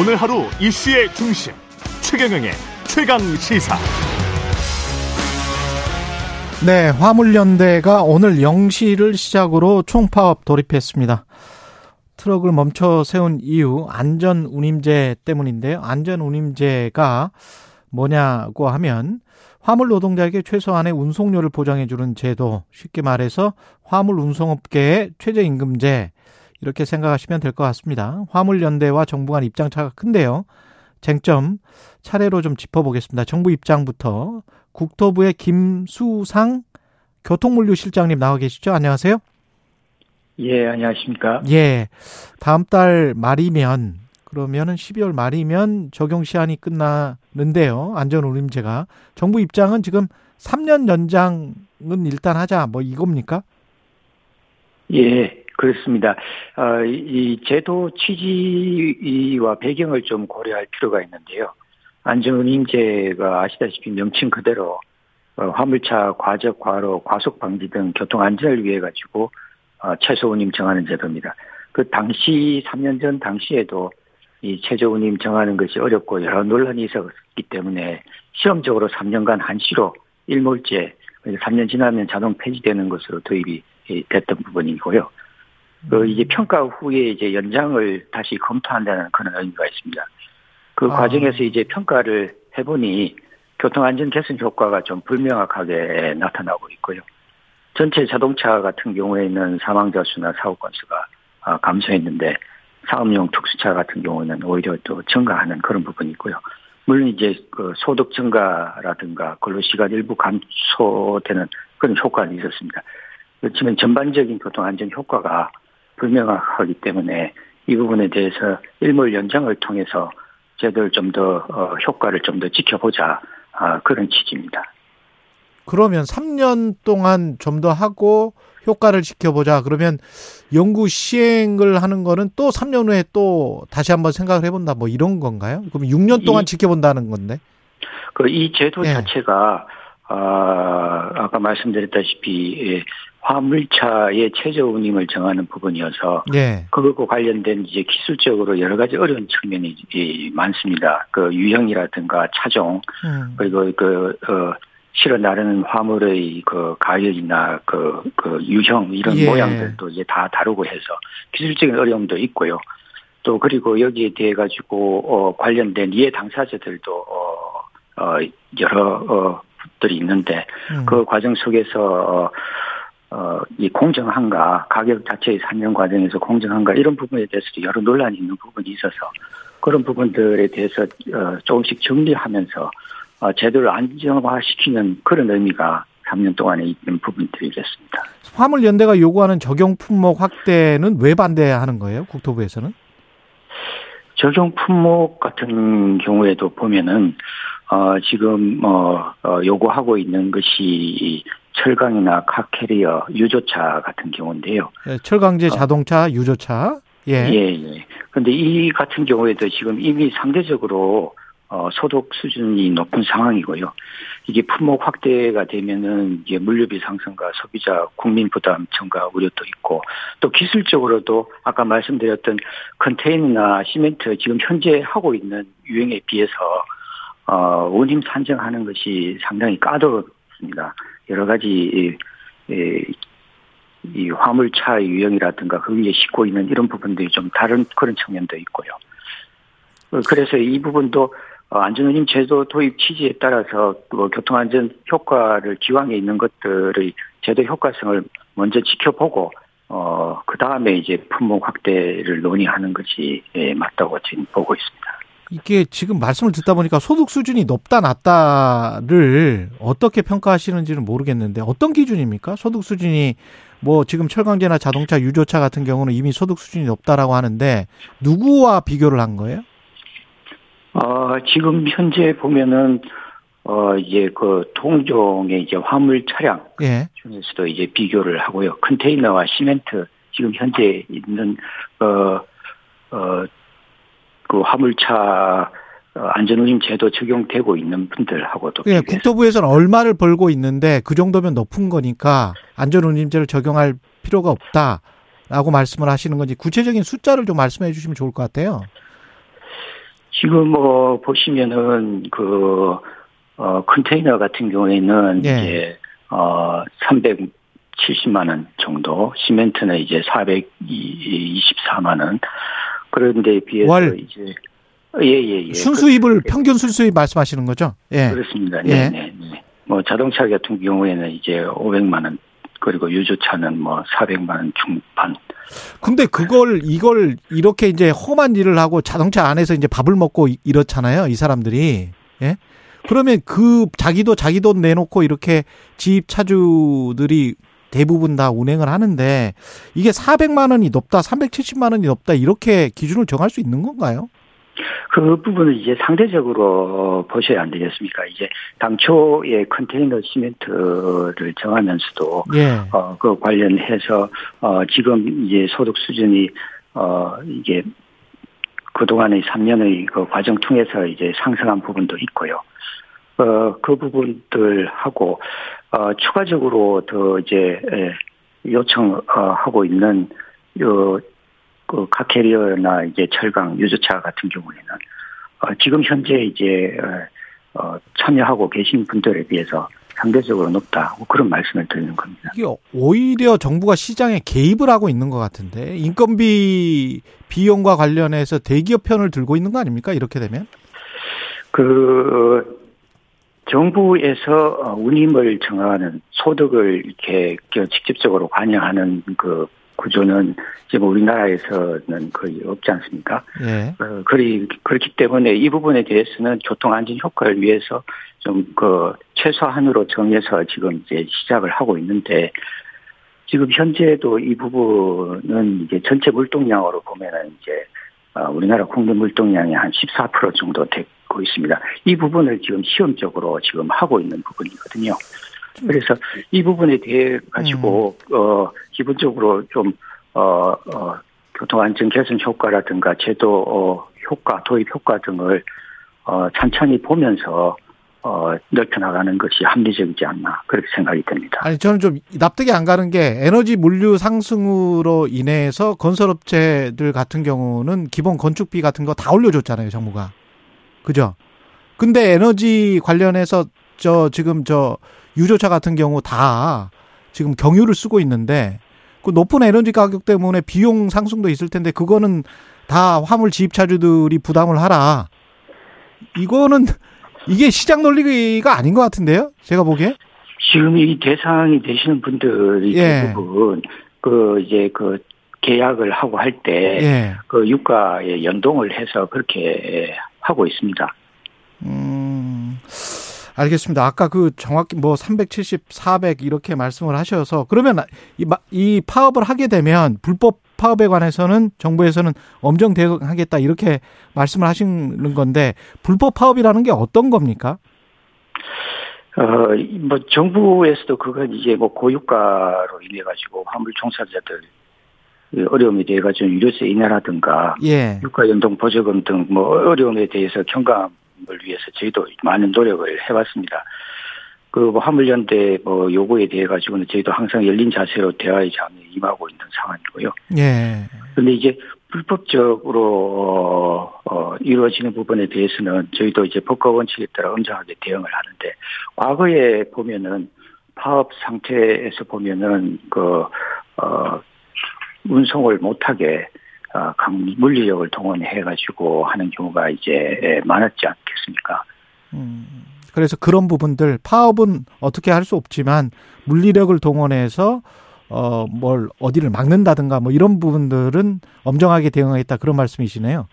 오늘 하루 이슈의 중심 최경영의 최강 시사. 네, 화물연대가 오늘 0시를 시작으로 총파업 돌입했습니다. 트럭을 멈춰 세운 이유 안전 운임제 때문인데요. 안전 운임제가 뭐냐고 하면 화물 노동자에게 최소한의 운송료를 보장해 주는 제도, 쉽게 말해서 화물 운송업계의 최저임금제 이렇게 생각하시면 될 것 같습니다. 화물연대와 정부 간 입장 차가 큰데요. 쟁점 차례로 좀 짚어보겠습니다. 정부 입장부터 국토부의 김수상 교통물류실장님 나와 계시죠? 안녕하세요. 예, 안녕하십니까? 예. 다음 달 말이면 그러면은 12월 말이면 적용 시한이 끝나는데요. 안전 운임제가 정부 입장은 지금 3년 연장은 일단 하자 뭐 이겁니까? 예, 그렇습니다. 어, 이 제도 취지와 배경을 좀 고려할 필요가 있는데요. 안전운임제가 아시다시피 명칭 그대로 어, 화물차 과적, 과로, 과속 방지 등 교통 안전을 위해 가지고 어, 최소 운임 정하는 제도입니다. 그 당시 3년 전 당시에도 이 최저 운임 정하는 것이 어렵고 여러 논란이 있었기 때문에 시험적으로 3년간 한시로 일몰제 3년 지나면 자동 폐지되는 것으로 도입이 됐던 부분이고요. 그 이제 평가 후에 이제 연장을 다시 검토한다는 그런 의미가 있습니다. 그 아. 과정에서 이제 평가를 해보니 교통안전 개선 효과가 좀 불명확하게 나타나고 있고요. 전체 자동차 같은 경우에는 사망자 수나 사고 건수가 아, 감소했는데 사업용 특수차 같은 경우는 오히려 또 증가하는 그런 부분이 있고요. 물론 이제 그 소득 증가라든가 근로시간 일부 감소되는 그런 효과는 있었습니다. 그렇지만 전반적인 교통 안전 효과가 불명확하기 때문에 이 부분에 대해서 일몰 연장을 통해서 제대로 좀더 어, 효과를 좀 더 지켜보자 아, 그런 취지입니다. 그러면 3년 동안 좀 더 하고 효과를 지켜보자. 그러면 연구 시행을 하는 거는 또 3년 후에 또 다시 한번 생각을 해본다. 뭐 이런 건가요? 그럼 6년 동안 이, 지켜본다는 건데? 그 이 제도 예. 자체가 아, 아까 말씀드렸다시피 예, 화물차의 최저 운임을 정하는 부분이어서 예. 그것과 관련된 이제 기술적으로 여러 가지 어려운 측면이 많습니다. 그 유형이라든가 차종 음. 그리고 그 어, 실어 나르는 화물의 그 가격이나 그, 그 유형 이런 예. 모양들도 이제 다 다루고 해서 기술적인 어려움도 있고요. 또 그리고 여기에 대해 가지고 어 관련된 이해 당사자들도 어, 어 여러 어 들이 있는데 음. 그 과정 속에서 어, 어, 이 공정한가, 가격 자체의 산명 과정에서 공정한가, 이런 부분에 대해서도 여러 논란이 있는 부분이 있어서 그런 부분들에 대해서 어, 조금씩 정리하면서 어, 제도를 안정화시키는 그런 의미가 3년 동안에 있는 부분들이겠습니다. 화물연대가 요구하는 적용 품목 확대는 왜 반대하는 거예요? 국토부에서는? 적용 품목 같은 경우에도 보면은 어, 지금 뭐 어, 요구하고 있는 것이 철강이나 카캐리어, 유조차 같은 경우인데요. 네, 철강제 어. 자동차, 유조차. 예. 예, 예. 근데 이 같은 경우에도 지금 이미 상대적으로 어, 소득 수준이 높은 상황이고요. 이게 품목 확대가 되면은 이게 물류비 상승과 소비자 국민 부담 증가 우려도 있고 또 기술적으로도 아까 말씀드렸던 컨테이너나 시멘트 지금 현재 하고 있는 유형에 비해서 어, 원임 산정하는 것이 상당히 까다롭 습니다. 여러 가지 이, 이, 이 화물차 유형이라든가 그 위에 싣고 있는 이런 부분들이 좀 다른 그런 측면도 있고요. 그래서 이 부분도 안전운임 제도 도입 취지에 따라서 뭐 교통안전 효과를 기왕에 있는 것들의 제도 효과성을 먼저 지켜보고 어, 그 다음에 이제 품목 확대를 논의하는 것이 예, 맞다고 지금 보고 있습니다. 이게 지금 말씀을 듣다 보니까 소득 수준이 높다 낮다를 어떻게 평가하시는지는 모르겠는데 어떤 기준입니까? 소득 수준이 뭐 지금 철강제나 자동차, 유조차 같은 경우는 이미 소득 수준이 높다라고 하는데 누구와 비교를 한 거예요? 어, 지금 현재 보면은 어 이제 그 통종의 이제 화물 차량 예. 중에서도 이제 비교를 하고요. 컨테이너와 시멘트 지금 현재 있는 어 어 그 화물차 어, 안전운임 제도 적용되고 있는 분들하고도 예, 국토부에서는 얼마를 벌고 있는데 그 정도면 높은 거니까 안전운임제를 적용할 필요가 없다라고 말씀을 하시는 건지 구체적인 숫자를 좀 말씀해 주시면 좋을 것 같아요. 지금 뭐 보시면은 그 어, 컨테이너 같은 경우에는 예. 이제 어 370만 원 정도, 시멘트는 이제 424만 원. 그런데 비해서 월. 이제 예예 예, 순수입을 평균 순수입 말씀하시는 거죠? 예. 그렇습니다. 예. 네, 네, 네. 뭐 자동차 같은 경우에는 이제 500만 원 그리고 유조차는 뭐 400만 원 중반. 근데 그걸 이걸 이렇게 이제 험한 일을 하고 자동차 안에서 이제 밥을 먹고 이- 이렇잖아요. 이 사람들이. 예? 그러면 그 자기도 자기 돈 내놓고 이렇게 집 차주들이 대부분 다 운행을 하는데 이게 400만 원이 높다, 370만 원이 높다 이렇게 기준을 정할 수 있는 건가요? 그 부분은 이제 상대적으로 보셔야 안 되겠습니까? 이제 당초에 컨테이너 시멘트를 정하면서도 예. 어, 그 관련해서 어, 지금 이제 소득 수준이 어, 이게 그동안의 3년의 그 과정 통해서 이제 상승한 부분도 있고요. 어, 그 부분들하고 어, 추가적으로 더 이제 에, 요청하고 있는 요, 그 카캐리어나 이제 철강 유조차 같은 경우에는 어, 지금 현재 이제 어, 어, 참여하고 계신 분들에 비해서 상대적으로 높다 뭐 그런 말씀을 드리는 겁니다. 이게 오히려 정부가 시장에 개입을 하고 있는 것 같은데 인건비 비용과 관련해서 대기업 편을 들고 있는 거 아닙니까? 이렇게 되면? 그 정부에서 어, 운임을 정하는 소득을 이렇게 그 직접적으로 관여하는 그 구조는 지금 우리나라에서는 거의 없지 않습니까? 예. 어, 그리, 그렇기 때문에 이 부분에 대해서는 교통 안전 효과를 위해서 좀 그 최소한으로 정해서 지금 이제 시작을 하고 있는데 지금 현재도 이 부분은 이제 전체 물동량으로 보면은 이제 어, 우리나라 국내 물동량이 한 14% 정도 되고 있습니다. 이 부분을 지금 시험적으로 지금 하고 있는 부분이거든요. 그래서 이 부분에 대해 가지고 어 기본적으로 좀 어, 어, 교통안전 개선 효과라든가 제도 어, 효과, 도입 효과 등을 어, 천천히 보면서 어, 넓혀나가는 것이 합리적이지 않나 그렇게 생각이 됩니다. 아니 저는 좀 납득이 안 가는 게 에너지 물류 상승으로 인해서 건설업체들 같은 경우는 기본 건축비 같은 거 다 올려줬잖아요 정부가 그죠? 근데 에너지 관련해서 저 지금 저 유조차 같은 경우 다 지금 경유를 쓰고 있는데 그 높은 에너지 가격 때문에 비용 상승도 있을 텐데 그거는 다 화물 지입차주들이 부담을 하라. 이거는 이게 시장 논리가 아닌 것 같은데요? 제가 보기에. 지금 이 대상이 되시는 분들이 예. 대부분 그 이제 그 계약을 하고 할 때그 예. 유가에 연동을 해서 그렇게 하고 있습니다. 음, 알겠습니다. 아까 그 정확히 뭐 370, 400 이렇게 말씀을 하셔서 그러면 이, 마- 이 파업을 하게 되면 불법 파업에 관해서는 정부에서는 엄정 대응하겠다 이렇게 말씀을 하시는 건데 불법 파업이라는 게 어떤 겁니까? 어, 뭐, 정부에서도 그건 이제 뭐 고유가로 인해가지고 화물 종사자들 어려움에 대해 가지고 유류세 인하라든가 예. 유가 연동 보조금 등 뭐 어려움에 대해서 경감을 위해서 저희도 많은 노력을 해왔습니다. 그뭐 화물연대 뭐 요구에 대해 가지고는 저희도 항상 열린 자세로 대화의 장에 임하고 있는 상황이고요. 예. 그런데 이제 불법적으로 어, 어, 이루어지는 부분에 대해서는 저희도 이제 법과 원칙에 따라 엄정하게 대응을 하는데 과거에 보면은 파업 상태에서 보면은 그 어, 운송을 못하게 어, 강 물리력을 동원해 가지고 하는 경우가 이제 많았지 않겠습니까? 음, 그래서 그런 부분들 파업은 어떻게 할 수 없지만 물리력을 동원해서 어 뭘 어디를 막는다든가 뭐 이런 부분들은 엄정하게 대응하겠다 그런 말씀이시네요.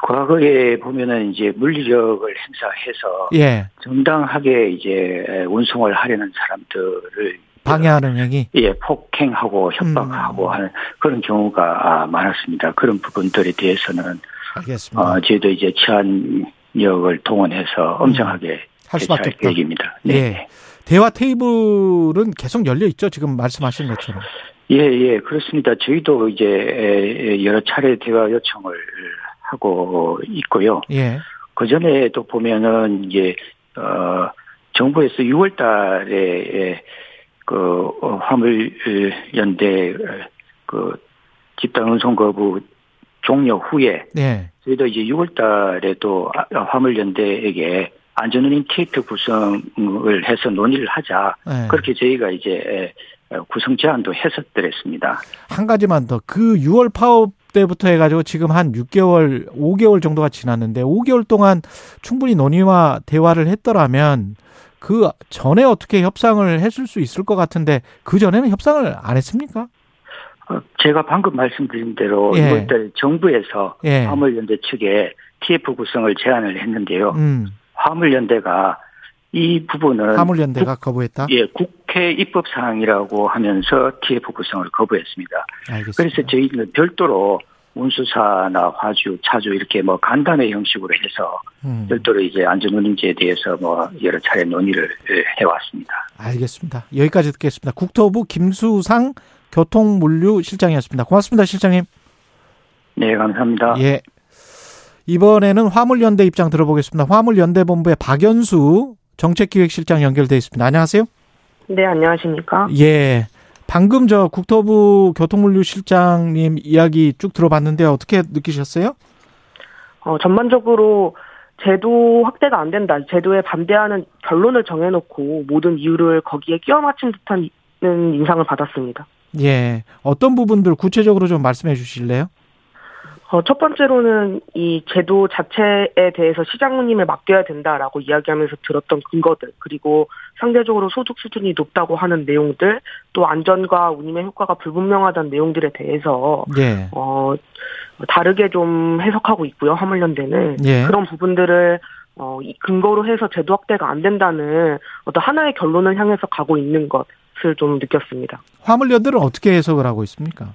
과거에 보면은 이제 물리력을 행사해서 예. 정당하게 이제 운송을 하려는 사람들을 방해하는 행위. 예, 폭행하고 협박하고 음. 하는 그런 경우가 아, 많았습니다. 그런 부분들에 대해서는 알겠습니다. 어, 저희도 이제 치안력을 동원해서 엄정하게 음. 할 수밖에 없다. 계획입니다. 네. 예. 대화 테이블은 계속 열려 있죠. 지금 말씀하신 것처럼. 예, 예, 그렇습니다. 저희도 이제 에, 여러 차례 대화 요청을 하고 있고요. 예. 그 전에도 보면은 이제 어 정부에서 6월 달에 그 어, 화물 연대 그 집단 운송 거부 종료 후에 예. 저희도 이제 6월 달에도 아, 화물 연대에게 안전운임 TF 구성을 해서 논의를 하자. 예. 그렇게 저희가 이제 구성 제안도 했었더랬습니다. 한 가지만 더. 그 6월 파업 때부터 해가지고 지금 한 6개월, 5개월 정도가 지났는데 5개월 동안 충분히 논의와 대화를 했더라면 그 전에 어떻게 협상을 했을 수 있을 것 같은데 그 전에는 협상을 안 했습니까? 어, 제가 방금 말씀드린 대로 예. 6월달 정부에서 예. 화물연대 측에 TF 구성을 제안을 했는데요. 음, 화물연대가 이 부분은 화물연대가 거부했다. 예, 국회 입법 사항이라고 하면서 TF 구성을 거부했습니다. 알겠습니다. 그래서 저희는 별도로 운수사나 화주, 차주 이렇게 뭐 간담회 형식으로 해서 음, 별도로 이제 안전운임제에 대해서 뭐 여러 차례 논의를 해왔습니다. 알겠습니다. 여기까지 듣겠습니다. 국토부 김수상 교통물류실장이었습니다. 고맙습니다, 실장님. 네, 감사합니다. 예. 이번에는 화물연대 입장 들어보겠습니다. 화물연대본부의 박연수 정책기획실장 연결돼 있습니다. 안녕하세요. 네, 안녕하십니까? 예. 방금 저 국토부 교통물류실장님 이야기 쭉 들어봤는데 어떻게 느끼셨어요? 어, 전반적으로 제도 확대가 안 된다. 제도에 반대하는 결론을 정해놓고 모든 이유를 거기에 끼워 맞춘 듯한 인상을 받았습니다. 예. 어떤 부분들 구체적으로 좀 말씀해 주실래요? 어, 첫 번째로는 이 제도 자체에 대해서 시장 운임을 맡겨야 된다라고 이야기하면서 들었던 근거들, 그리고 상대적으로 소득 수준이 높다고 하는 내용들, 또 안전과 운임의 효과가 불분명하다는 내용들에 대해서 예. 어, 다르게 좀 해석하고 있고요, 화물연대는. 예. 그런 부분들을 어, 이 근거로 해서 제도 확대가 안 된다는 어떤 하나의 결론을 향해서 가고 있는 것을 좀 느꼈습니다. 화물연대는 어떻게 해석을 하고 있습니까?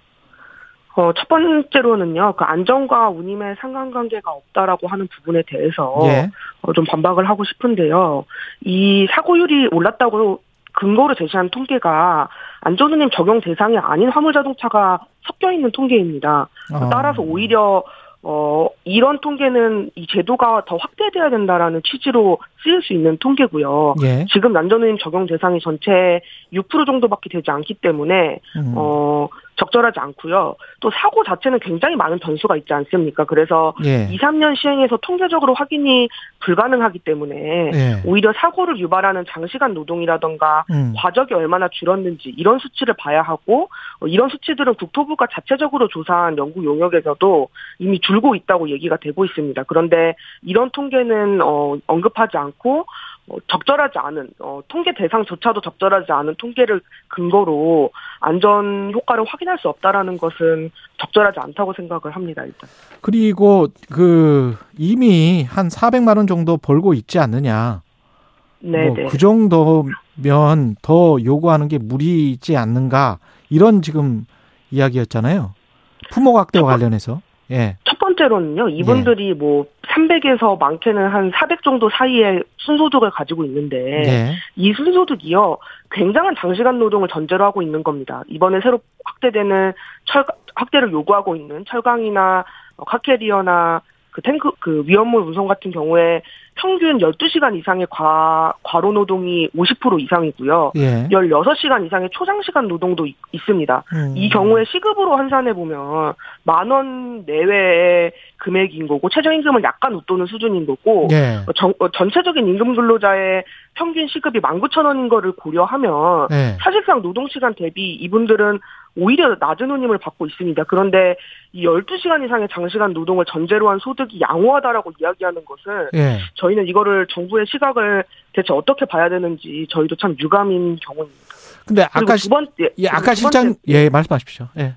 어, 첫 번째로는요, 그 안전과 운임의 상관관계가 없다라고 하는 부분에 대해서 예. 어, 좀 반박을 하고 싶은데요. 이 사고율이 올랐다고 근거로 제시한 통계가 안전운임 적용 대상이 아닌 화물자동차가 섞여 있는 통계입니다. 어. 따라서 오히려 어 이런 통계는 이 제도가 더 확대돼야 된다라는 취지로 쓰일 수 있는 통계고요. 예. 지금 난전운임 적용 대상이 전체 6% 정도밖에 되지 않기 때문에 음. 어 적절하지 않고요. 또 사고 자체는 굉장히 많은 변수가 있지 않습니까? 그래서 예. 2, 3년 시행해서 통계적으로 확인이 불가능하기 때문에 예. 오히려 사고를 유발하는 장시간 노동이라던가 음. 과적이 얼마나 줄었는지 이런 수치를 봐야 하고 어, 이런 수치들은 국토부가 자체적으로 조사한 연구 용역에서도 이미 줄고 있다고 얘기가 되고 있습니다. 그런데 이런 통계는 어, 언급하지 않고 어, 적절하지 않은 어, 통계 대상조차도 적절하지 않은 통계를 근거로 안전 효과를 확인할 수 없다라는 것은 적절하지 않다고 생각을 합니다. 일단. 그리고 그 이미 한 400만 원 정도 벌고 있지 않느냐. 네, 뭐 네. 그 정도면 더 요구하는 게 무리지 않는가 이런 지금 이야기였잖아요. 품목 확대와 관련해서. 예. 첫 번째로는요, 이분들이 뭐 300에서 많게는 한 400 정도 사이에 순소득을 가지고 있는데 예. 이 순소득이요 굉장한 장시간 노동을 전제로 하고 있는 겁니다. 이번에 새로 확대되는 철 확대를 요구하고 있는 철강이나 어, 카캐리어나 그 탱크 그 위험물 운송 같은 경우에 평균 12시간 이상의 과 과로 노동이 50% 이상이고요. 예. 16시간 이상의 초장 시간 노동도 있, 있습니다. 음. 이 경우에 시급으로 환산해 보면 만 원 내외의 금액인 거고 최저임금을 약간 웃도는 수준인 거고 예. 어, 전, 어, 전체적인 임금 근로자의 평균 시급이 19,000원인 거를 고려하면 예. 사실상 노동 시간 대비 이분들은 오히려 낮은 운임을 받고 있습니다. 그런데 이 12시간 이상의 장시간 노동을 전제로 한 소득이 양호하다라고 이야기하는 것은 예. 저희는 이거를 정부의 시각을 대체 어떻게 봐야 되는지 저희도 참 유감인 경우입니다. 근데 아까 두 번째, 예, 아까 두 실장 예, 말씀하십시오. 예.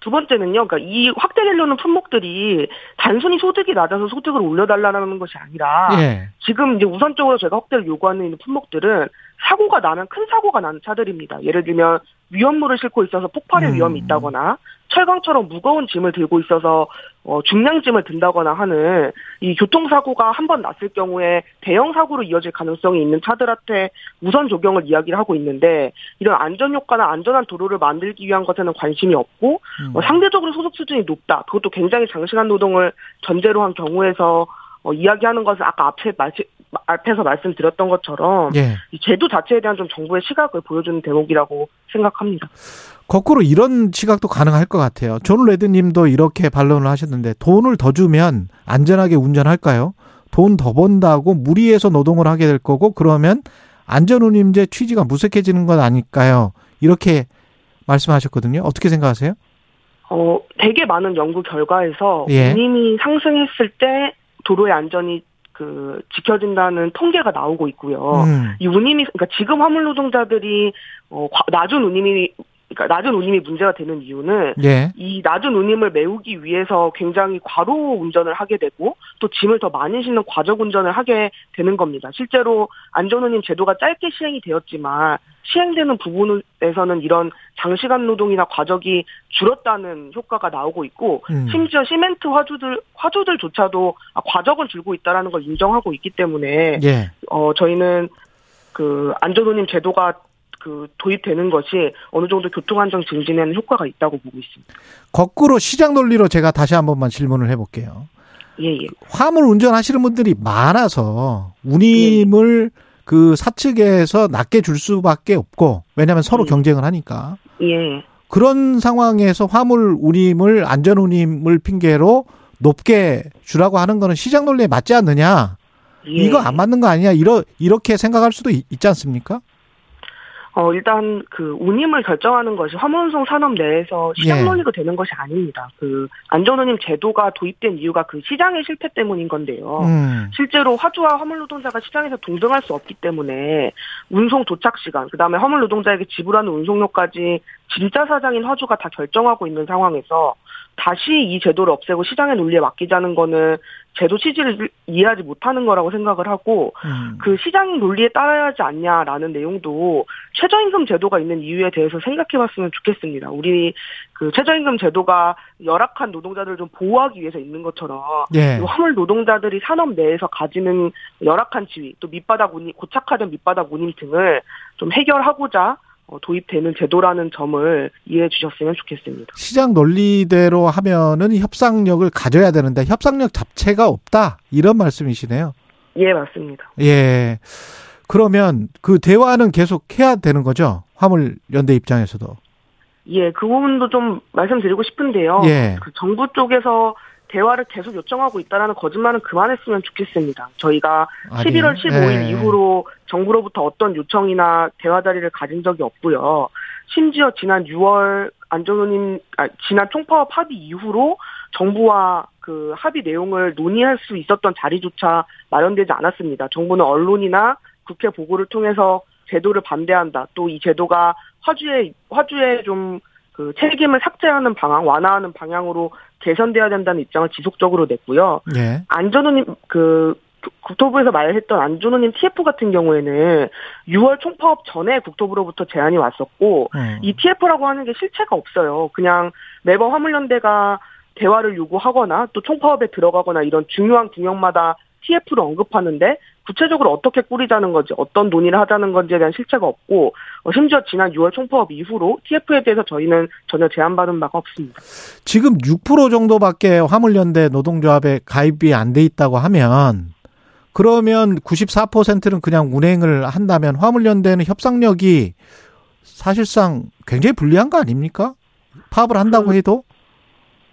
두 번째는요, 그러니까 이 확대되려는 품목들이 단순히 소득이 낮아서 소득을 올려달라는 것이 아니라 예. 지금 이제 우선적으로 제가 확대를 요구하는 품목들은 사고가 나면 큰 사고가 나는 차들입니다. 예를 들면 위험물을 싣고 있어서 폭발의 음. 위험이 있다거나 철강처럼 무거운 짐을 들고 있어서 어, 중량짐을 든다거나 하는 이 교통사고가 한 번 났을 경우에 대형 사고로 이어질 가능성이 있는 차들한테 우선 적용을 이야기를 하고 있는데 이런 안전 효과나 안전한 도로를 만들기 위한 것에는 관심이 없고 음. 어, 상대적으로 소득 수준이 높다. 그것도 굉장히 장시간 노동을 전제로 한 경우에서 어, 이야기하는 것은 아까 앞에 말씀, 앞에서 말씀드렸던 것처럼 예. 이 제도 자체에 대한 좀 정부의 시각을 보여주는 대목이라고 생각합니다. 거꾸로 이런 시각도 가능할 것 같아요. 존 레드님도 이렇게 반론을 하셨는데 돈을 더 주면 안전하게 운전할까요? 돈 더 번다고 무리해서 노동을 하게 될 거고 그러면 안전운임제 취지가 무색해지는 건 아닐까요? 이렇게 말씀하셨거든요. 어떻게 생각하세요? 어, 되게 많은 연구 결과에서 예. 운임이 상승했을 때 도로의 안전이 그 지켜진다는 통계가 나오고 있고요. 음, 이 운임이 그러니까 지금 화물 노동자들이 어 과- 낮은 운임이 그러니까 낮은 운임이 문제가 되는 이유는 예. 이 낮은 운임을 메우기 위해서 굉장히 과로 운전을 하게 되고 또 짐을 더 많이 싣는 과적 운전을 하게 되는 겁니다. 실제로 안전운임 제도가 짧게 시행이 되었지만 시행되는 부분에서는 이런 장시간 노동이나 과적이 줄었다는 효과가 나오고 있고 음. 심지어 시멘트 화주들 화주들조차도 아, 과적은 줄고 있다라는 걸 인정하고 있기 때문에 예. 어 저희는 그 안전운임 제도가 그 도입되는 것이 어느 정도 교통안전 증진에는 효과가 있다고 보고 있습니다. 거꾸로 시장 논리로 제가 다시 한 번만 질문을 해볼게요. 예, 예. 화물 운전하시는 분들이 많아서 운임을 그 사측에서 낮게 줄 수밖에 없고 왜냐하면 서로 음. 경쟁을 하니까 예. 그런 상황에서 화물 운임을 안전 운임을 핑계로 높게 주라고 하는 거는 시장 논리에 맞지 않느냐 예. 이거 안 맞는 거 아니냐 이러 이렇게 생각할 수도 있, 지 않습니까? 어, 일단 그 운임을 결정하는 것이 화물운송 산업 내에서 시장 예. 논리가 되는 것이 아닙니다. 그 안전운임 제도가 도입된 이유가 그 시장의 실패 때문인 건데요. 음. 실제로 화주와 화물 노동자가 시장에서 동등할 수 없기 때문에 운송 도착 시간, 그 다음에 화물 노동자에게 지불하는 운송료까지 진짜 사장인 화주가 다 결정하고 있는 상황에서 다시 이 제도를 없애고 시장의 논리에 맡기자는 거는 제도 취지를 이해하지 못하는 거라고 생각을 하고 음. 그 시장 논리에 따라야 하지 않냐라는 내용도 최저임금 제도가 있는 이유에 대해서 생각해 봤으면 좋겠습니다. 우리 그 최저임금 제도가 열악한 노동자들을 좀 보호하기 위해서 있는 것처럼 예. 이 화물 노동자들이 산업 내에서 가지는 열악한 지위, 또 밑바닥 운임, 고착화된 밑바닥 운임 등을 좀 해결하고자 어, 도입되는 제도라는 점을 이해해 주셨으면 좋겠습니다. 시장 논리대로 하면은 협상력을 가져야 되는데 협상력 자체가 없다 이런 말씀이시네요. 예, 맞습니다. 예. 그러면 그 대화는 계속 해야 되는 거죠? 화물 연대 입장에서도. 예, 그 부분도 좀 말씀드리고 싶은데요. 예. 그 정부 쪽에서 대화를 계속 요청하고 있다라는 거짓말은 그만했으면 좋겠습니다. 저희가 아니, 11월 15일 예. 이후로 정부로부터 어떤 요청이나 대화 자리를 가진 적이 없고요. 심지어 지난 6월 안전운임 아, 지난 총파업 합의 이후로 정부와 그 합의 내용을 논의할 수 있었던 자리조차 마련되지 않았습니다. 정부는 언론이나 국회 보고를 통해서 제도를 반대한다. 또 이 제도가 화주의 화주의 좀 그 책임을 삭제하는 방향, 완화하는 방향으로 개선돼야 된다는 입장을 지속적으로 냈고요. 예. 안전운임 그 국토부에서 말했던 안전운임 TF 같은 경우에는 6월 총파업 전에 국토부로부터 제안이 왔었고 음. 이 TF라고 하는 게 실체가 없어요. 그냥 매번 화물연대가 대화를 요구하거나 또 총파업에 들어가거나 이런 중요한 국면마다 TF를 언급하는데 구체적으로 어떻게 꾸리자는 건지 어떤 논의를 하자는 건지에 대한 실체가 없고 어, 심지어 지난 6월 총파업 이후로 TF에 대해서 저희는 전혀 제안받은 바가 없습니다. 지금 6% 정도밖에 화물연대 노동조합에 가입이 안 돼 있다고 하면 그러면 94%는 그냥 운행을 한다면 화물연대는 협상력이 사실상 굉장히 불리한 거 아닙니까? 파업을 한다고 그- 해도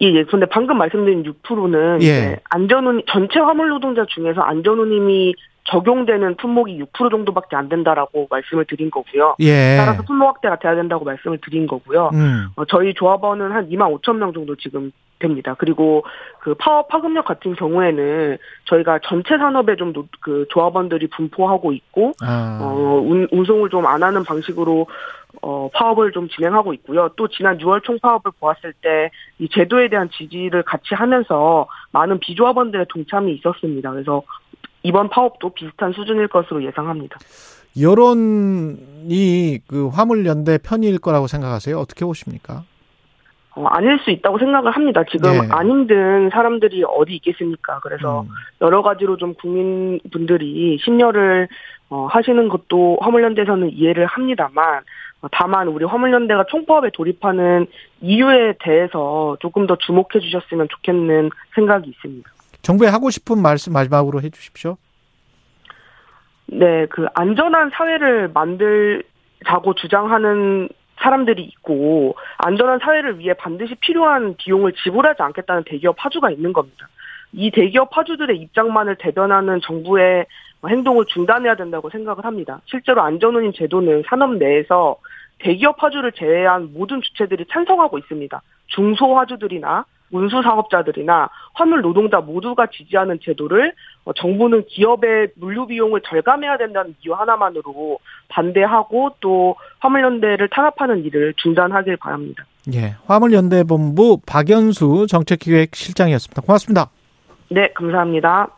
예, 예. 근데 방금 말씀드린 6%는 예. 안전운 전체 화물 노동자 중에서 안전운임이 적용되는 품목이 6% 정도밖에 안 된다라고 말씀을 드린 거고요. 예. 따라서 품목 확대가 돼야 된다고 말씀을 드린 거고요. 음. 어, 저희 조합원은 한 2만 5천 명 정도 지금 됩니다. 그리고 그 파업 파급력 같은 경우에는 저희가 전체 산업에 좀 그 조합원들이 분포하고 있고 아. 어, 운, 운송을 좀 안 하는 방식으로 어, 파업을 좀 진행하고 있고요. 또 지난 6월 총파업을 보았을 때 이 제도에 대한 지지를 같이 하면서 많은 비조합원들의 동참이 있었습니다. 그래서 이번 파업도 비슷한 수준일 것으로 예상합니다. 여론이 그 화물연대 편일 거라고 생각하세요? 어떻게 보십니까? 어, 아닐 수 있다고 생각을 합니다. 지금 네. 안 힘든 사람들이 어디 있겠습니까? 그래서 음. 여러 가지로 좀 국민분들이 심려를 어, 하시는 것도 화물연대에서는 이해를 합니다만 어, 다만 우리 화물연대가 총파업에 돌입하는 이유에 대해서 조금 더 주목해 주셨으면 좋겠는 생각이 있습니다. 정부에 하고 싶은 말씀 마지막으로 해 주십시오. 네, 그 안전한 사회를 만들자고 주장하는 사람들이 있고 안전한 사회를 위해 반드시 필요한 비용을 지불하지 않겠다는 대기업 파주가 있는 겁니다. 이 대기업 파주들의 입장만을 대변하는 정부의 행동을 중단해야 된다고 생각을 합니다. 실제로 안전운임 제도는 산업 내에서 대기업 파주를 제외한 모든 주체들이 찬성하고 있습니다. 중소 화주들이나 운수 사업자들이나 화물 노동자 모두가 지지하는 제도를 어, 정부는 기업의 물류 비용을 절감해야 된다는 이유 하나만으로 반대하고 또 화물연대를 탄압하는 일을 중단하길 바랍니다. 예, 화물연대본부 박연수 정책기획실장이었습니다. 고맙습니다. 네, 감사합니다.